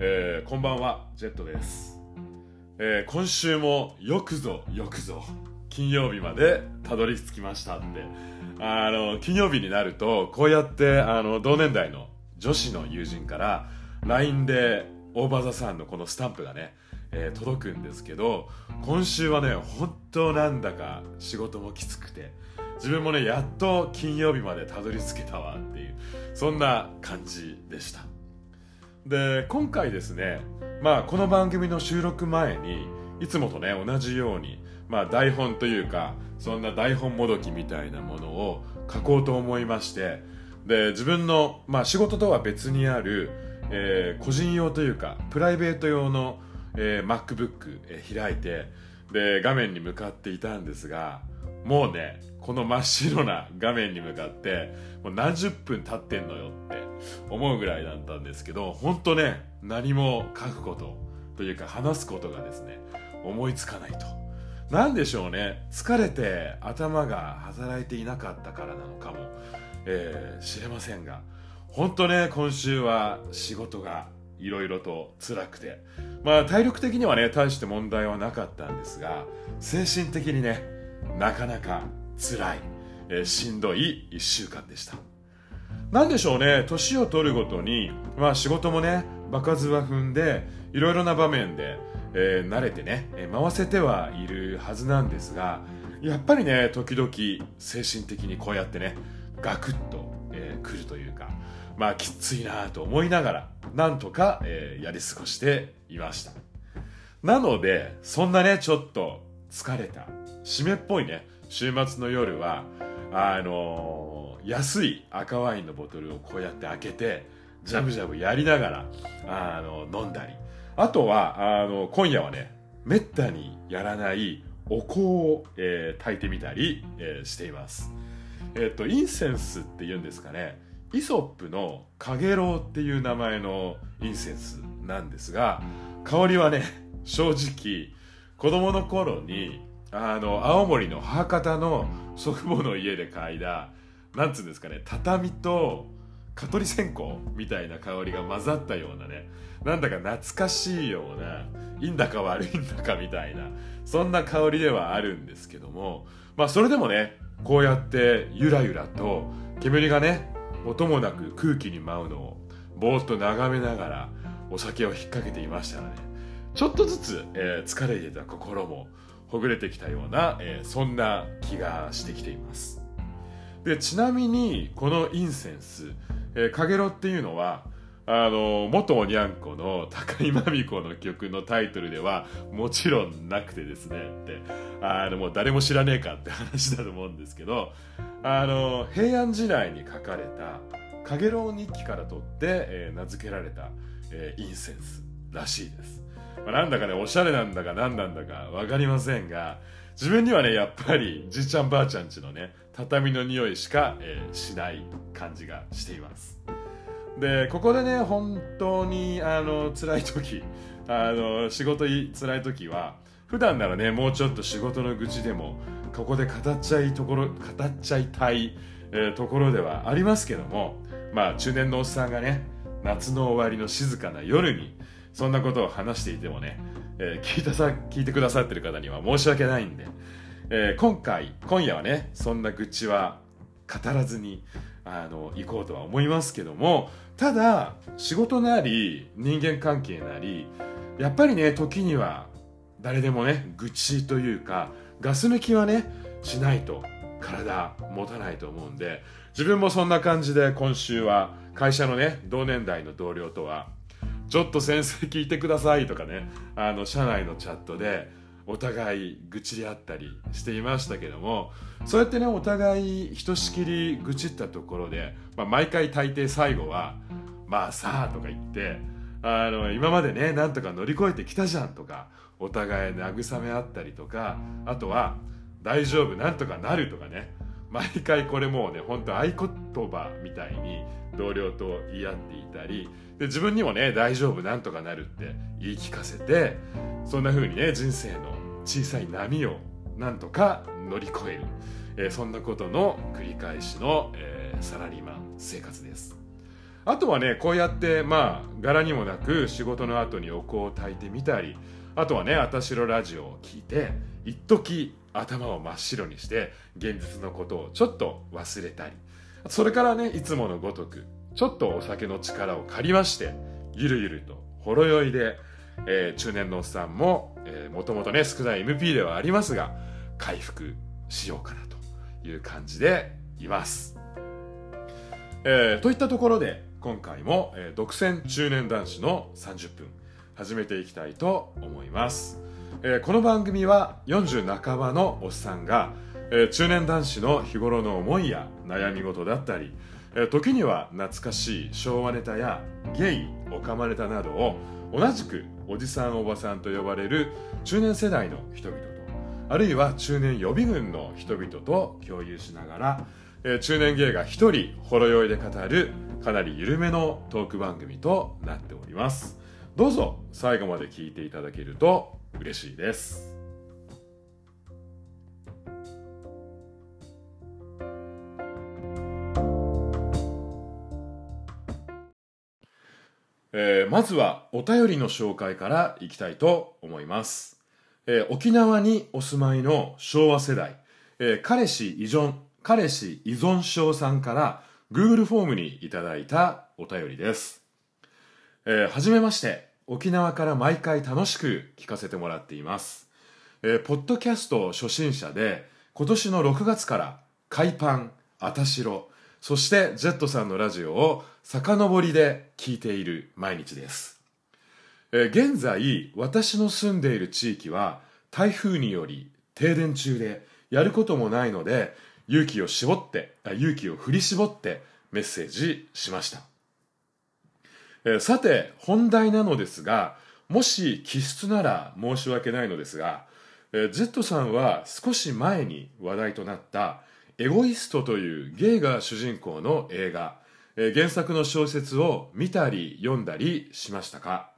えーこんばんは、ジェットです。えー今週もよくぞよくぞ金曜日までたどり着きましたって。あの、金曜日になると、こうやって、あの、同年代の女子の友人から、LINE で、オーバーザさんのこのスタンプがね、えー届くんですけど、今週はね、本当なんだか仕事もきつくて、自分もね、やっと金曜日までたどり着けたわっていう、そんな感じでした。で今回ですね、まあ、この番組の収録前にいつもとね同じように、まあ、台本というかそんな台本もどきみたいなものを書こうと思いましてで自分の、まあ、仕事とは別にある、えー個人用というかプライベート用の、えー MacBook、えー開いてで画面に向かっていたんですがもうねこの真っ白な画面に向かってもう何十分経ってんのよって思うぐらいだったんですけど本当ね何も書くことというか話すことがですね思いつかないと。なんでしょうね疲れて頭が働いていなかったからなのかも、えー知れませんが本当ね今週は仕事がいろいろと辛くてまあ体力的にはね大して問題はなかったんですが精神的にねなかなか辛い、えーしんどい1週間でした。なんでしょうね。年を取るごとに、まあ、仕事もね場数は踏んでいろいろな場面で、えー慣れてね、回せてはいるはずなんですがやっぱりね時々精神的にこうやってねガクッと、えー来るというかまあきついなと思いながらなんとか、えーやり過ごしていました。なのでそんなねちょっと疲れた締めっぽいね週末の夜はあのー安い赤ワインのボトルをこうやって開けてジャブジャブやりながらあの飲んだり。あとはあの今夜はねめったにやらないお香を、えー炊いてみたり、えーしています。えっ、とインセンスっていうんですかね。イソップのカゲロウっていう名前のインセンスなんですが香りはね正直子供の頃にあの青森の母方の祖父母の家で嗅いだなんつうんですかね畳と蚊取り線香みたいな香りが混ざったようなねなんだか懐かしいようないいんだか悪いんだかみたいなそんな香りではあるんですけどもまあそれでもねこうやってゆらゆらと煙がね音もなく空気に舞うのをぼーっと眺めながらお酒を引っ掛けていましたらねちょっとずつ、えー疲れていた心もほぐれてきたような、えーそんな気がしてきています。でちなみにこのインセンス、えー、かげろっていうのはあの元おにゃんこの高井真美子の曲のタイトルではもちろんなくてですねってあのもう誰も知らねえかって話だと思うんですけどあの平安時代に書かれた「かげろう日記」から取って、えー名付けられた、えーインセンスらしいです、まあ、なんだかねおしゃれなんだか何なんだか分かりませんが自分にはねやっぱりじいちゃんばあちゃんちのね畳の匂いしか、えーしない感じがしています。でここでね本当にあの辛い時あの仕事い辛い時は普段ならねもうちょっと仕事の愚痴でもここで語っちゃいところ語っちゃいたい、えーところではありますけどもまあ中年のおっさんがね夏の終わりの静かな夜にそんなことを話していてもね、えー聞いたさ聞いてくださってる方には申し訳ないんで、えー今回今夜はねそんな愚痴は語らずにあの行こうとは思いますけどもただ仕事なり人間関係なりやっぱりね時には誰でもね愚痴というかガス抜きはねしないと体持たないと思うんで自分もそんな感じで今週は会社のね同年代の同僚とはちょっと先生聞いてくださいとかねあの社内のチャットでお互い愚痴り合ったりしていましたけどもそうやってねお互いひとしきり愚痴ったところで、まあ、毎回大抵最後は「まあさあ」とか言ってあの今までねなんとか乗り越えてきたじゃんとかお互い慰め合ったりとかあとは「大丈夫なんとかなる」とかね毎回これもうね本当合言葉みたいに同僚と言い合っていたりで自分にもね大丈夫なんとかなるって言い聞かせてそんな風にね人生の小さい波をなんとか乗り越える、えーそんなことの繰り返しの、えーサラリーマン生活です。あとはねこうやってまあ柄にもなく仕事の後にお香を焚いてみたりあとはね「あたしろラジオ」を聞いて一時頭を真っ白にして現実のことをちょっと忘れたり。それからねいつものごとくちょっとお酒の力を借りましてゆるゆるとほろ酔いで、えー、中年のおっさんももともとね少ない MP ではありますが回復しようかなという感じでいます。えー、といったところで今回も、えー、独占中年男子の30分始めていきたいと思います、えー、この番組は40半ばのおっさんが、えー、中年男子の日頃の思いや悩み事だったり、時には懐かしい昭和ネタやゲイオカマネタなどを同じくおじさんおばさんと呼ばれる中年世代の人々とあるいは中年予備軍の人々と共有しながらえ、中年芸が一人ほろ酔いで語るかなり緩めのトーク番組となっております。どうぞ最後まで聞いていただけると嬉しいです。えー、まずはお便りの紹介からいきたいと思います、えー、沖縄にお住まいの昭和世代、えー、彼氏依存彼氏依存症さんから Google フォームにいただいたお便りです。えー、はじめまして、沖縄から毎回楽しく聞かせてもらっています。えー、ポッドキャスト初心者で、今年の6月から海パン、あたしろ、そしてジェットさんのラジオを遡りで聞いている毎日です。え、現在、私の住んでいる地域は台風により停電中でやることもないので、勇気を絞って勇気を振り絞ってメッセージしました、え、さて本題なのですがもし気質なら申し訳ないのですが、えー、Z さんは少し前に話題となった「エゴイスト」というゲイが主人公の映画、原作の小説を見たり読んだりしましたか、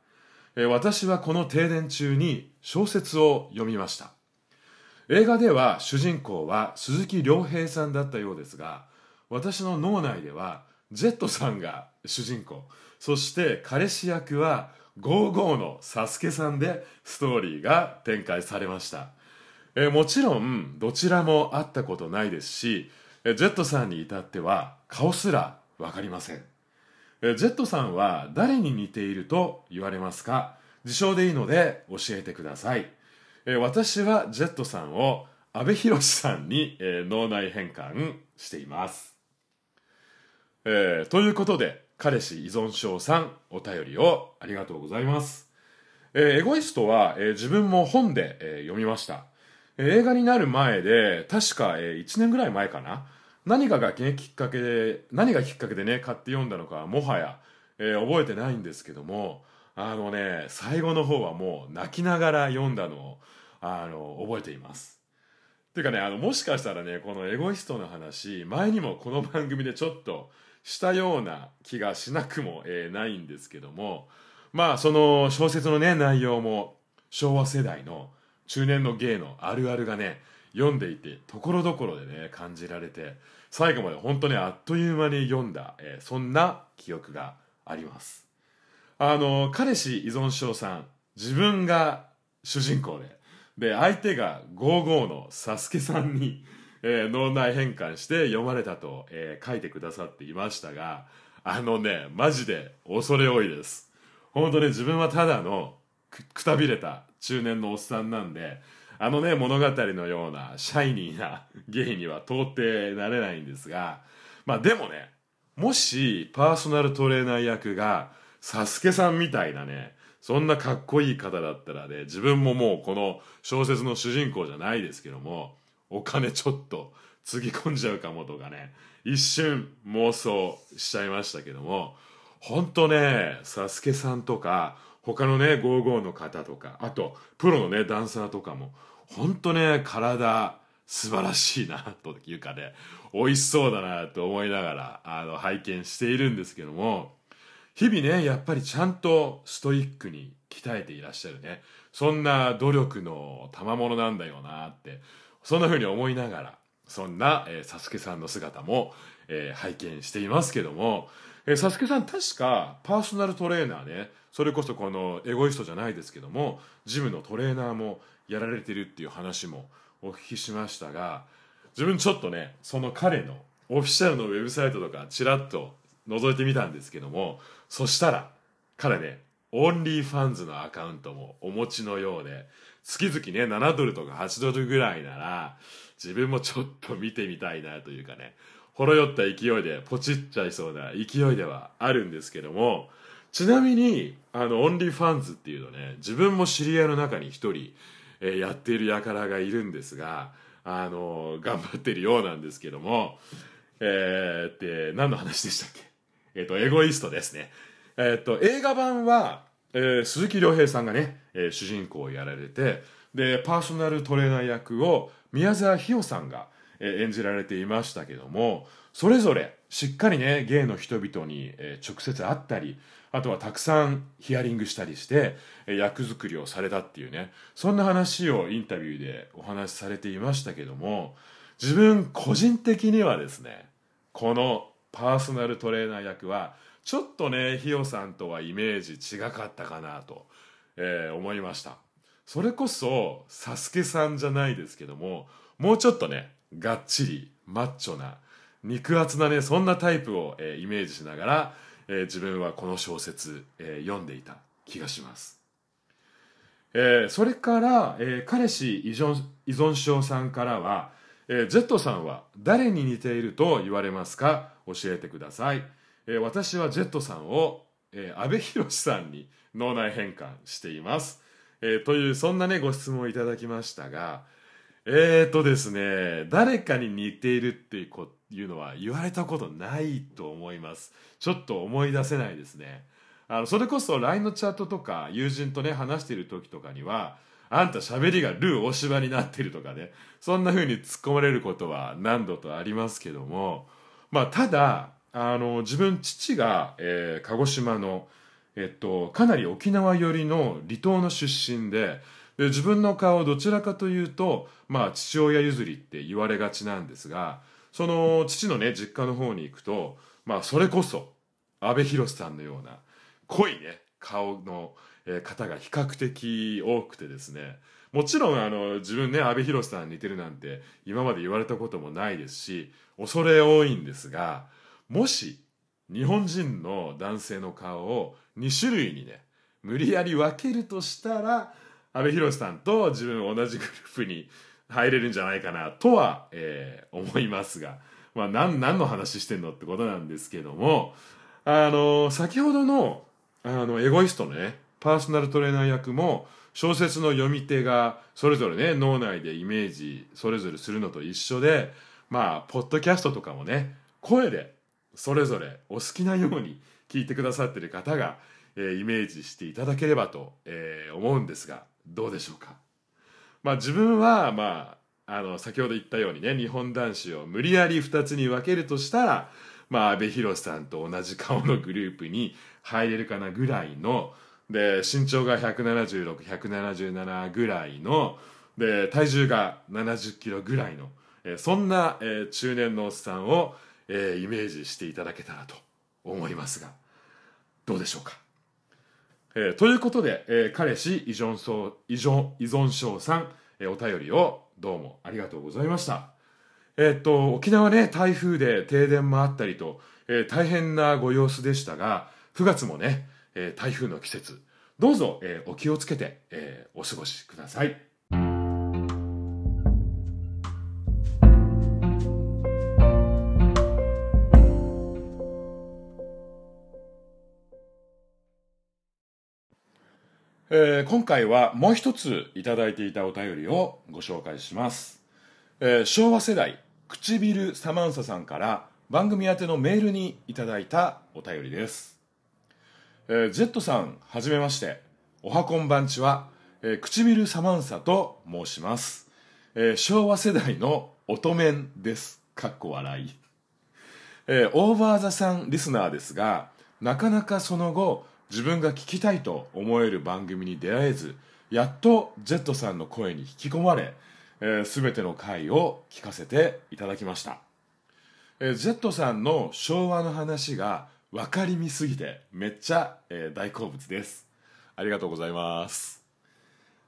私はこの停電中に小説を読みました。映画では主人公は鈴木亮平さんだったようですが私の脳内ではジェットさんが主人公。そして彼氏役はゴーゴーのサスケさんでストーリーが展開されました。えもちろんどちらも会ったことないですしジェットさんに至っては顔すら分かりません。ジェットさんは誰に似ていると言われますか？自称でいいので教えてください。えー、私はジェットさんを阿部寛さんに、えー、脳内変換しています、えー、ということで彼氏依存症さんお便りをありがとうございます、えー、エゴイストは、えー、自分も本で、えー、読みました、映画になる前で確か、えー、1年ぐらい前かな。何かが、ね、きっかけで何がきっかけでね買って読んだのかもはや、えー、覚えてないんですけどもあのね最後の方はもう泣きながら読んだのをあの覚えています。ていうかねあのもしかしたらねこのエゴイストの話前にもこの番組でちょっとしたような気がしなくも、えー、ないんですけどもまあその小説のね内容も昭和世代の中年の芸のあるあるがね読んでいてところどころでね感じられて最後まで本当にあっという間に読んだ、えー、そんな記憶があります。あの彼氏依存症さん自分が主人公でで相手が55のサスケさんに、えー、脳内変換して読まれたと、えー、書いてくださっていましたがあのねマジで恐れ多いです。本当ね自分はただのくたびれた中年のおっさんなんであのね物語のようなシャイニーなゲイには到底なれないんですがまあでもねもしパーソナルトレーナー役がサスケさんみたいなねそんなかっこいい方だったらね自分ももうこの小説の主人公じゃないですけどもお金ちょっとつぎ込んじゃうかもとかね一瞬妄想しちゃいましたけども本当ねサスケさんとか他のね55の方とかあとプロのねダンサーとかも本当ね体素晴らしいなというかね美味しそうだなと思いながらあの拝見しているんですけども日々ねやっぱりちゃんとストイックに鍛えていらっしゃるねそんな努力の賜物なんだよなってそんな風に思いながらそんな、えー、サスケさんの姿も、えー、拝見していますけどもえー、サスケさん確かパーソナルトレーナーね。それこそこのエゴイストじゃないですけどもジムのトレーナーもやられてるっていう話もお聞きしましたが自分ちょっとねその彼のオフィシャルのウェブサイトとかちらっと覗いてみたんですけどもそしたら彼ね OnlyFans のアカウントもお持ちのようで月々ね7ドルとか8ドルぐらいなら自分もちょっと見てみたいなというかねほろ酔った勢いでポチっちゃいそうな勢いではあるんですけどもちなみにあの OnlyFans っていうのね自分も知り合いの中に一人、え、やっている輩がいるんですがあの頑張ってるようなんですけどもえー、って何の話でしたっけ？えっ、ー、とエゴイストですね。えっ、ー、と映画版は、えー、鈴木亮平さんがね、え、主人公をやられてでパーソナルトレーナー役を宮沢ひよさんが、え、演じられていましたけどもそれぞれしっかりねゲイの人々に、え、直接会ったりあとはたくさんヒアリングしたりして、え、役作りをされたっていうねそんな話をインタビューでお話しされていましたけども自分個人的にはですねこのパーソナルトレーナー役はちょっとねひよさんとはイメージ違かったかなと、えー、思いました。それこそサスケさんじゃないですけどももうちょっとねがっちりマッチョな肉厚なねそんなタイプを、えー、イメージしながら、えー、自分はこの小説、えー、読んでいた気がします、えー、それから、えー、彼氏依存依存症さんからは、えー、Z さんは誰に似ていると言われますか？教えてください、えー、私は Z さんを、えー、安倍博さんに脳内変換しています、えー、というそんなねご質問をいただきましたがえーとですね誰かに似ているっていうこいうのは言われたことないと思います。ちょっと思い出せないですね。あのそれこそ LINE のチャットとか友人とね話している時とかにはあんた喋りがルー大芝になってるとかねそんな風に突っ込まれることは何度とありますけどもまあただあの自分父が、えー、鹿児島のえっとかなり沖縄寄りの離島の出身でで自分の顔どちらかというとまあ父親譲りって言われがちなんですがその父のね実家の方に行くとまあそれこそ阿部寛さんのような濃いね顔の方が比較的多くてですねもちろんあの自分ね阿部寛さん似てるなんて今まで言われたこともないですし恐れ多いんですがもし日本人の男性の顔を2種類にね無理やり分けるとしたら阿部寛さんと自分同じグループに入れるんじゃないかなとは、えー、思いますが、まあ、何何の話してんのってことなんですけどもあの先ほどのあのエゴイストのねパーソナルトレーナー役も小説の読み手がそれぞれね脳内でイメージそれぞれするのと一緒でまあポッドキャストとかもね声でそれぞれお好きなように聞いてくださってる方が、えー、イメージしていただければと、えー、思うんですがどうでしょうか？まあ自分はまああの先ほど言ったようにね日本男子を無理やり2つに分けるとしたらまあ阿部寛さんと同じ顔のグループに入れるかなぐらいので身長が176177ぐらいので体重が70キロぐらいの、え、そんな、え、中年のおっさんを、え、イメージしていただけたらと思いますがどうでしょうか？えー、ということで、えー、彼氏依存症依存依存症さん、えー、お便りをどうもありがとうございました。えー、っと沖縄ね台風で停電もあったりと、え大変なご様子でしたが9月もね、え台風の季節どうぞ、えお気をつけて、えお過ごしください。えー、今回はもう一ついただいていたお便りをご紹介します、えー、昭和世代唇サマンサさんから番組宛てのメールにいただいたお便りです、えー、ジェットさんはじめまして。おはこんばんちは、えー、唇サマンサと申します、えー、昭和世代の乙女です。かっこ笑い、えー、オーバーザさんリスナーですがなかなかその後自分が聞きたいと思える番組に出会えずやっと Z さんの声に引き込まれ、えー、全ての回を聞かせていただきました、えー、Z さんの昭和の話が分かりみすぎてめっちゃ、えー、大好物です。ありがとうございます、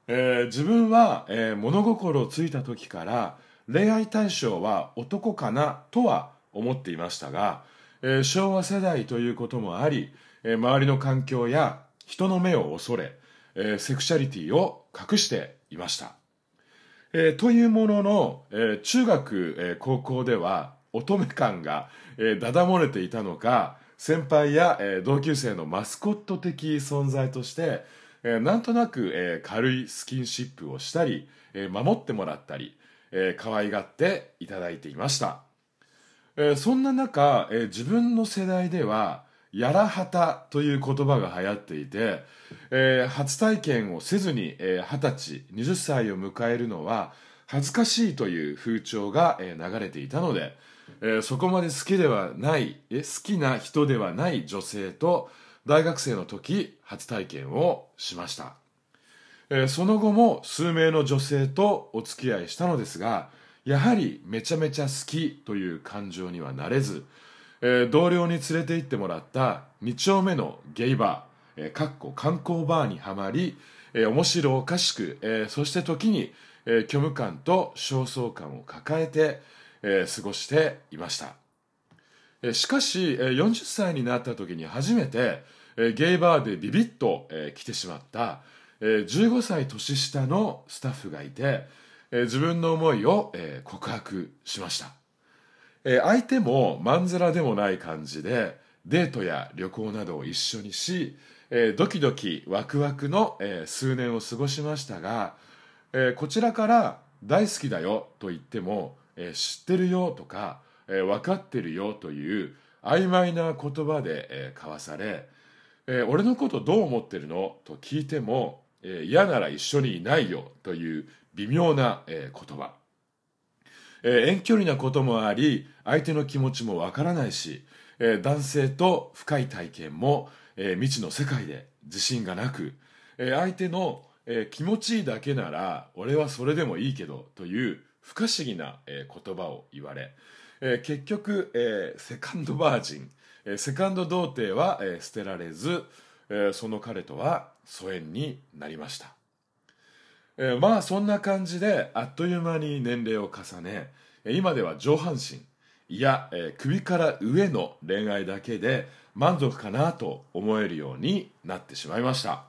えー自分は、えー物心ついた時から恋愛対象は男かなとは思っていましたが、えー昭和世代ということもあり、えー周りの環境や人の目を恐れ、えーセクシャリティを隠していました。えーというものの、えー中学、えー高校では乙女感が、えーだだ漏れていたのか先輩や、えー同級生のマスコット的存在として、えーなんとなく、えー軽いスキンシップをしたり、えー守ってもらったり、えー可愛がっていただいていました、えーそんな中、えー自分の世代ではやらはたという言葉が流行っていて、えー初体験をせずにえー二十、歳20歳を迎えるのは恥ずかしいという風潮が、えー流れていたので、えーそこまで好きではないえ好きな人ではない女性と大学生の時初体験をしました。えーその後も数名の女性とお付き合いしたのですがやはりめちゃめちゃ好きという感情にはなれず、えー同僚に連れて行ってもらった2丁目のゲイバー、えーかっこ観光バーにはまり、えー面白おかしく、えーそして時に、えー虚無感と焦燥感を抱えて、えー過ごしていました。えーしかし、えー40歳になった時に初めて、えーゲイバーでビビッと、えー来てしまった、えー15歳年下のスタッフがいて、えー自分の思いを、えー告白しました、えー相手もまんざらでもない感じでデートや旅行などを一緒にし、えードキドキワクワクの、えー数年を過ごしましたが、えこちらから「大好きだよ」と言っても「え知ってるよ」とか、え分かってるよ」という曖昧な言葉で、え交わされ、え俺のことどう思ってるの?」と聞いても、え嫌なら一緒にいないよ」という微妙な、え言葉、え遠距離なこともあり相手の気持ちもわからないし、え男性と深い体験も、え未知の世界で自信がなく、え相手の、え気持ちいいだけなら俺はそれでもいいけどという不可思議な、え言葉を言われ、え結局、えセカンドバージン、えセカンド童貞は、え捨てられず、えその彼とは疎遠になりました。えーまあそんな感じであっという間に年齢を重ね今では上半身いや、えー首から上の恋愛だけで満足かなと思えるようになってしまいました、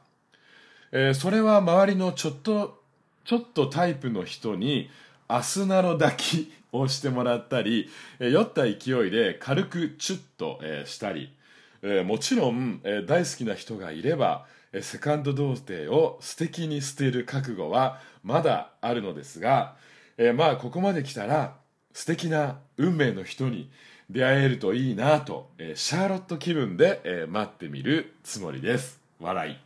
えーそれは周りのちょっとちょっとタイプの人にアスナロ抱きをしてもらったり、えー酔った勢いで軽くチュッと、えしたり、えもちろん、え大好きな人がいれば、セカンド童貞を素敵に捨てる覚悟はまだあるのですが、えーまあここまで来たら素敵な運命の人に出会えるといいなと、えーシャーロット気分で、えー待ってみるつもりです。笑い。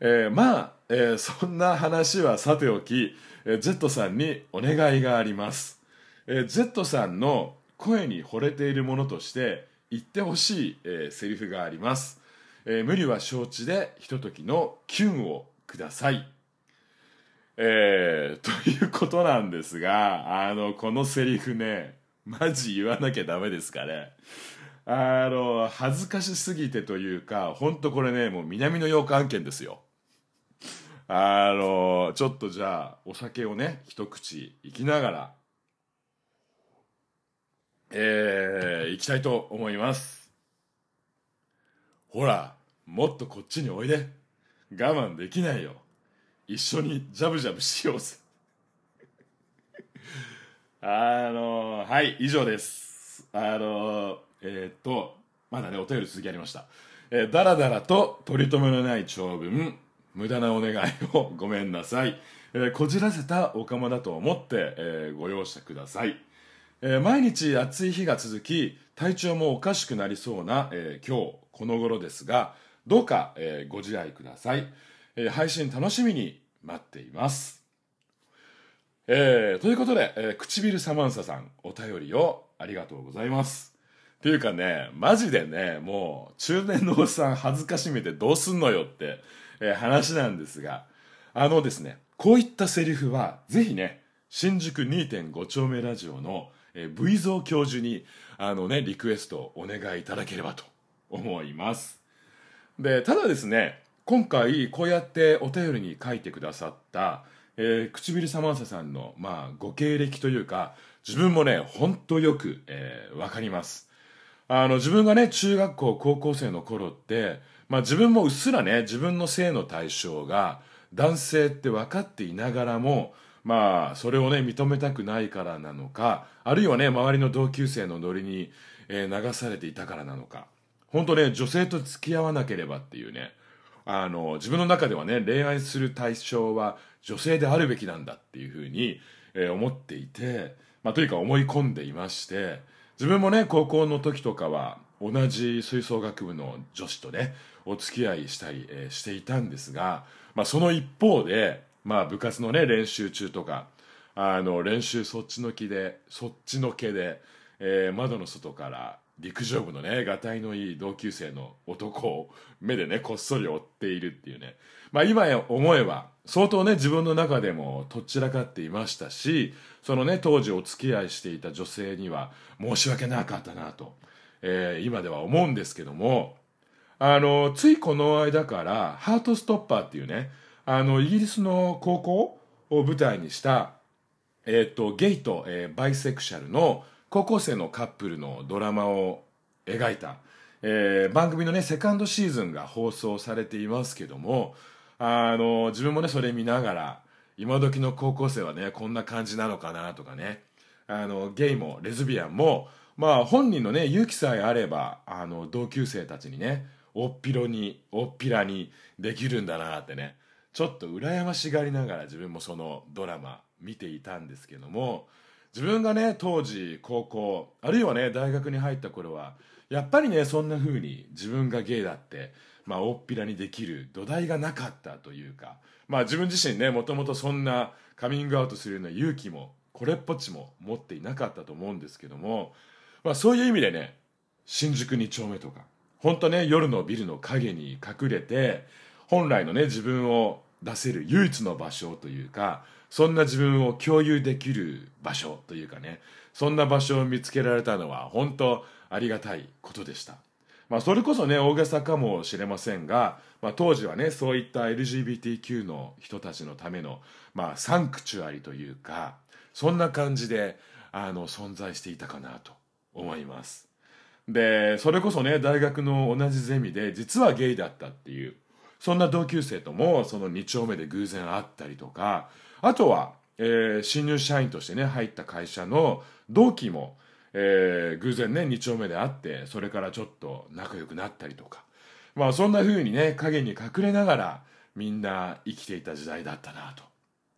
えまあ、えそんな話はさておき、えー、Z さんにお願いがあります、えー Z さんの声に惚れているものとして言ってほしい、えセリフがあります、えー無理は承知でひとときのキュンをください。えー ということなんですがあのこのセリフねマジ言わなきゃダメですかね。あの恥ずかしすぎてというか本当これねもう南の洋館案件ですよ。あのちょっとじゃあお酒をね一口いきながらえー、いきたいと思います。ほらもっとこっちにおいで。我慢できないよ。一緒にジャブジャブしようぜ。あのはい以上です。あのえーっとまだねお便り続きありました。えーだらだらと取り留めのない長文。無駄なお願いを。ごめんなさい、えーこじらせたおかまだと思って、えーご容赦ください、えー毎日暑い日が続き体調もおかしくなりそうな、え今日この頃ですがどうか、えーご自愛ください、えー配信楽しみに待っています。えーということで、えー唇サマンサさんお便りをありがとうございます。っていうかねマジでねもう中年のおっさん恥ずかしめてどうすんのよって、えー話なんですがあのですねこういったセリフはぜひね新宿2.5丁目ラジオの、えー、V 蔵教授にあのねリクエストをお願いいただければと思います。でただですね今回こうやってお便りに書いてくださった、えー、唇サマンサさんの、まあ、ご経歴というか自分もねほんとよく、えー、分かります。あの自分がね中学校高校生の頃ってまあ自分もうっすらね自分の性の対象が男性って分かっていながらもまあそれをね認めたくないからなのかあるいはね周りの同級生のノリに、えー、流されていたからなのか。本当ね女性と付き合わなければっていうねあの自分の中ではね恋愛する対象は女性であるべきなんだっていうふうに、えー、思っていて、まあ、というか思い込んでいまして自分もね高校の時とかは同じ吹奏楽部の女子とねお付き合いしたり、えー、していたんですが、まあ、その一方で、まあ、部活のね練習中とかあの練習そっちのけでそっちのけで、えー、窓の外から陸上部のねがたいのいい同級生の男を目でねこっそり追っているっていうね。まあ今や思えば相当ね自分の中でもとっちらかっていましたしそのね当時お付き合いしていた女性には申し訳なかったなと、えー、今では思うんですけどもあのついこの間からハートストッパーっていうねあのイギリスの高校を舞台にしたえっ、ー、とゲイと、えー、バイセクシャルの高校生のカップルのドラマを描いた、えー、番組のねセカンドシーズンが放送されていますけどもあの自分もねそれ見ながら今時の高校生はねこんな感じなのかなとかね。あのゲイもレズビアンもまあ本人のね勇気さえあればあの同級生たちにねおっぴろにおっぴらにできるんだなってねちょっと羨ましがりながら自分もそのドラマ見ていたんですけども自分がね当時高校あるいはね大学に入った頃はやっぱりねそんな風に自分がゲイだってまあ大っぴらにできる土台がなかったというかまあ自分自身ねもともとそんなカミングアウトするような勇気もこれっぽっちも持っていなかったと思うんですけどもまあそういう意味でね新宿2丁目とか本当ね夜のビルの陰に隠れて本来のね自分を出せる唯一の場所というかそんな自分を共有できる場所というかねそんな場所を見つけられたのは本当ありがたいことでした。まあ、それこそね大げさかもしれませんが、まあ、当時はねそういった LGBTQ の人たちのための、まあ、サンクチュアリというかそんな感じであの存在していたかなと思いますでそれこそね大学の同じゼミで実はゲイだったっていうそんな同級生ともその2丁目で偶然会ったりとかあとは、えー、新入社員としてね入った会社の同期も、えー、偶然ね2丁目で会ってそれからちょっと仲良くなったりとか。まあそんな風にね影に隠れながらみんな生きていた時代だったなと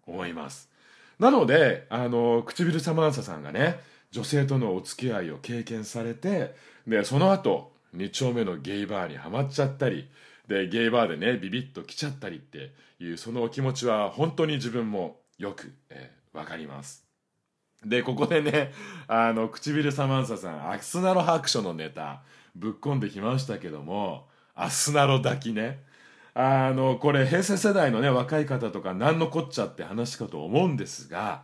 思います。なのであの唇サマンサさんがね女性とのお付き合いを経験されてでその後2丁目のゲイバーにはまっちゃったりでゲイバーでねビビッと来ちゃったりっていうそのお気持ちは本当に自分もよく、えー、分かります。でここでねあの唇サマンサさんアスナロ白書のネタぶっ込んできましたけどもアスナロ抱きね。あのこれ平成世代のね若い方とか何のこっちゃって話かと思うんですが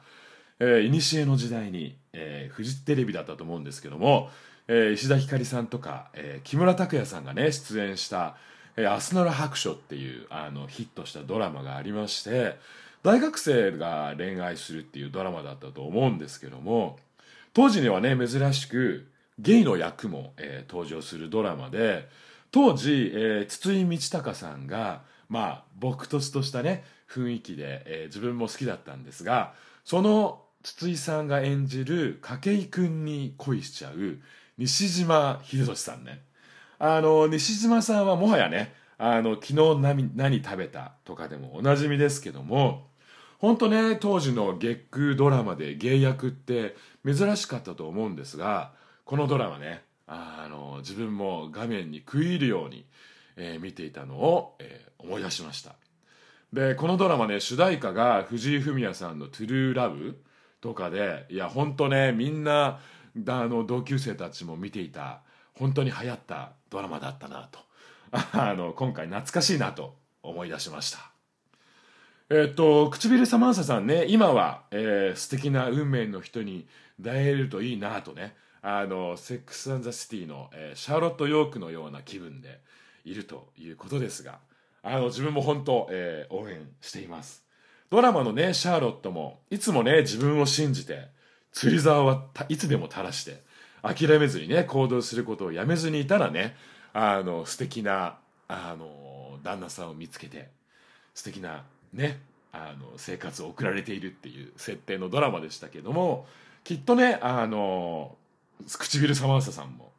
いにしえの時代に、えー、フジテレビだったと思うんですけども、えー、石田ひかりさんとか、えー、木村拓哉さんがね出演したアスナラ白書っていうあのヒットしたドラマがありまして大学生が恋愛するっていうドラマだったと思うんですけども当時にはね珍しくゲイの役も、えー、登場するドラマで当時、えー、筒井道隆さんがまあ僕ととしたね雰囲気で、えー、自分も好きだったんですがその筒井さんが演じる筧君に恋しちゃう西島秀俊さんね。あの西島さんはもはやねあの昨日何何食べたとかでもおなじみですけども本当ね当時の月9ドラマで芸役って珍しかったと思うんですがこのドラマねあの自分も画面に食い入るように、えー、見ていたのを、えー、思い出しました。でこのドラマね主題歌が藤井フミヤさんの「トゥルーラブとかでいや本当ねみんなあの同級生たちも見ていた本当に流行ったドラマだったなと。あの今回懐かしいなと思い出しました。えっと唇サマンサさんね今は、えー、素敵な運命の人に出会えるといいなとね。あのセックス・アン・ザ・シティの、えー、シャーロット・ヨークのような気分でいるということですがあの自分も本当、えー、応援しています。ドラマのねシャーロットもいつもね自分を信じて釣り竿はいつでも垂らして諦めずにね行動することをやめずにいたらねあの素敵なあの旦那さんを見つけて素敵なねあの生活を送られているっていう設定のドラマでしたけどもきっとねあの唇サマンサさんも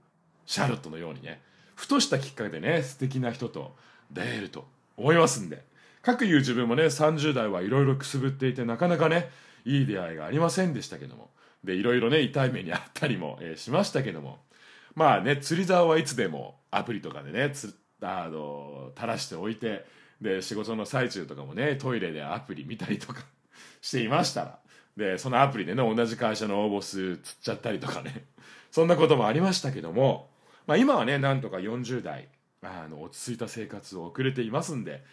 シャーロットのようにねふとしたきっかけでね素敵な人と出会えると思いますんで各言う自分もね30代はいろいろくすぶっていてなかなかねいい出会いがありませんでしたけどもでいろいろね痛い目にあったりも、えー、しましたけども。まあね釣り竿はいつでもアプリとかでねつあの垂らしておいてで仕事の最中とかもねトイレでアプリ見たりとか していましたら。でそのアプリでね同じ会社の応募数釣っちゃったりとかね。そんなこともありましたけども、まあ、今はねなんとか40代あの落ち着いた生活を送れていますんで、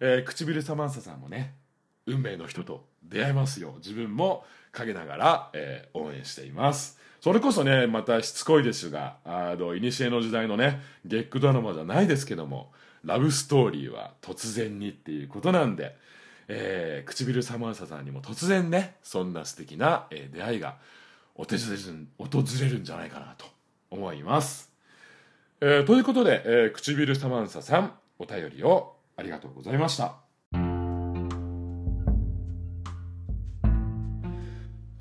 えー、唇サマンサさんもね運命の人と出会えますよ。自分も陰ながら、えー、応援しています。それこそねまたしつこいですがあの古の時代のねゲックドラマじゃないですけどもラブストーリーは突然にっていうことなんで、えー、唇サマンサさんにも突然ねそんな素敵な、えー、出会いが訪れる訪れるんじゃないかなと思います、えー、ということで、えー、唇サマンサさんお便りをありがとうございました。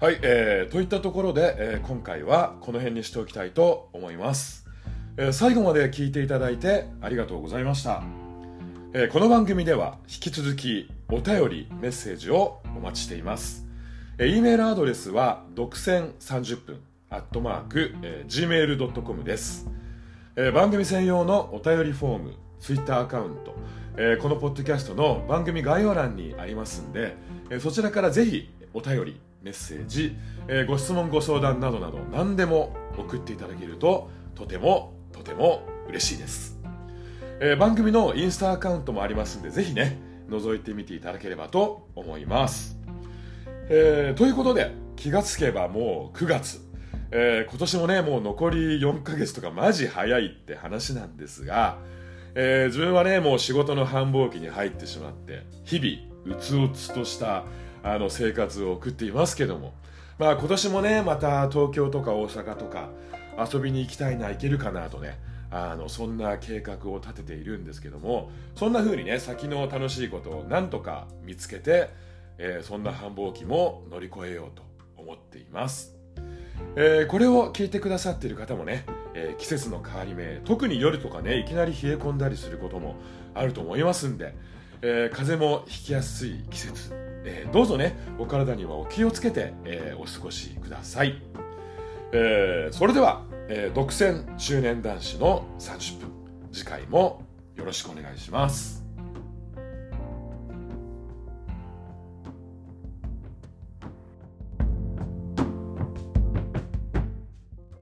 はい、えー、といったところで、えー、今回はこの辺にしておきたいと思います、えー、最後まで聞いていただいてありがとうございました、えー、この番組では引き続きお便りメッセージをお待ちしています、えー、E メールアドレスは独占30分アットマーク、えー、gmail.com です、えー、番組専用のお便りフォームツイッターアカウント、えー、このポッドキャストの番組概要欄にありますんで、えー、そちらからぜひお便りメッセージ、えー、ご質問ご相談などなど何でも送っていただけるととてもとても嬉しいです、えー、番組のインスタアカウントもありますんでぜひね覗いてみていただければと思います、えー、ということで気がつけばもう9月、えー、今年もねもう残り4ヶ月とかマジ早いって話なんですが、えー、自分はねもう仕事の繁忙期に入ってしまって日々うつうつとしたあの生活を送っていますけども、まあ、今年もねまた東京とか大阪とか遊びに行きたいな行けるかなとねあのそんな計画を立てているんですけども。そんな風にね先の楽しいことをなんとか見つけて、えー、そんな繁忙期も乗り越えようと思っています、えー、これを聞いてくださっている方もね、えー、季節の変わり目特に夜とかねいきなり冷え込んだりすることもあると思いますんで、え風邪もひきやすい季節えー、どうぞねお体にはお気をつけて、えー、お過ごしください、えー、それでは、え独占中年男子の30分。次回もよろしくお願いします。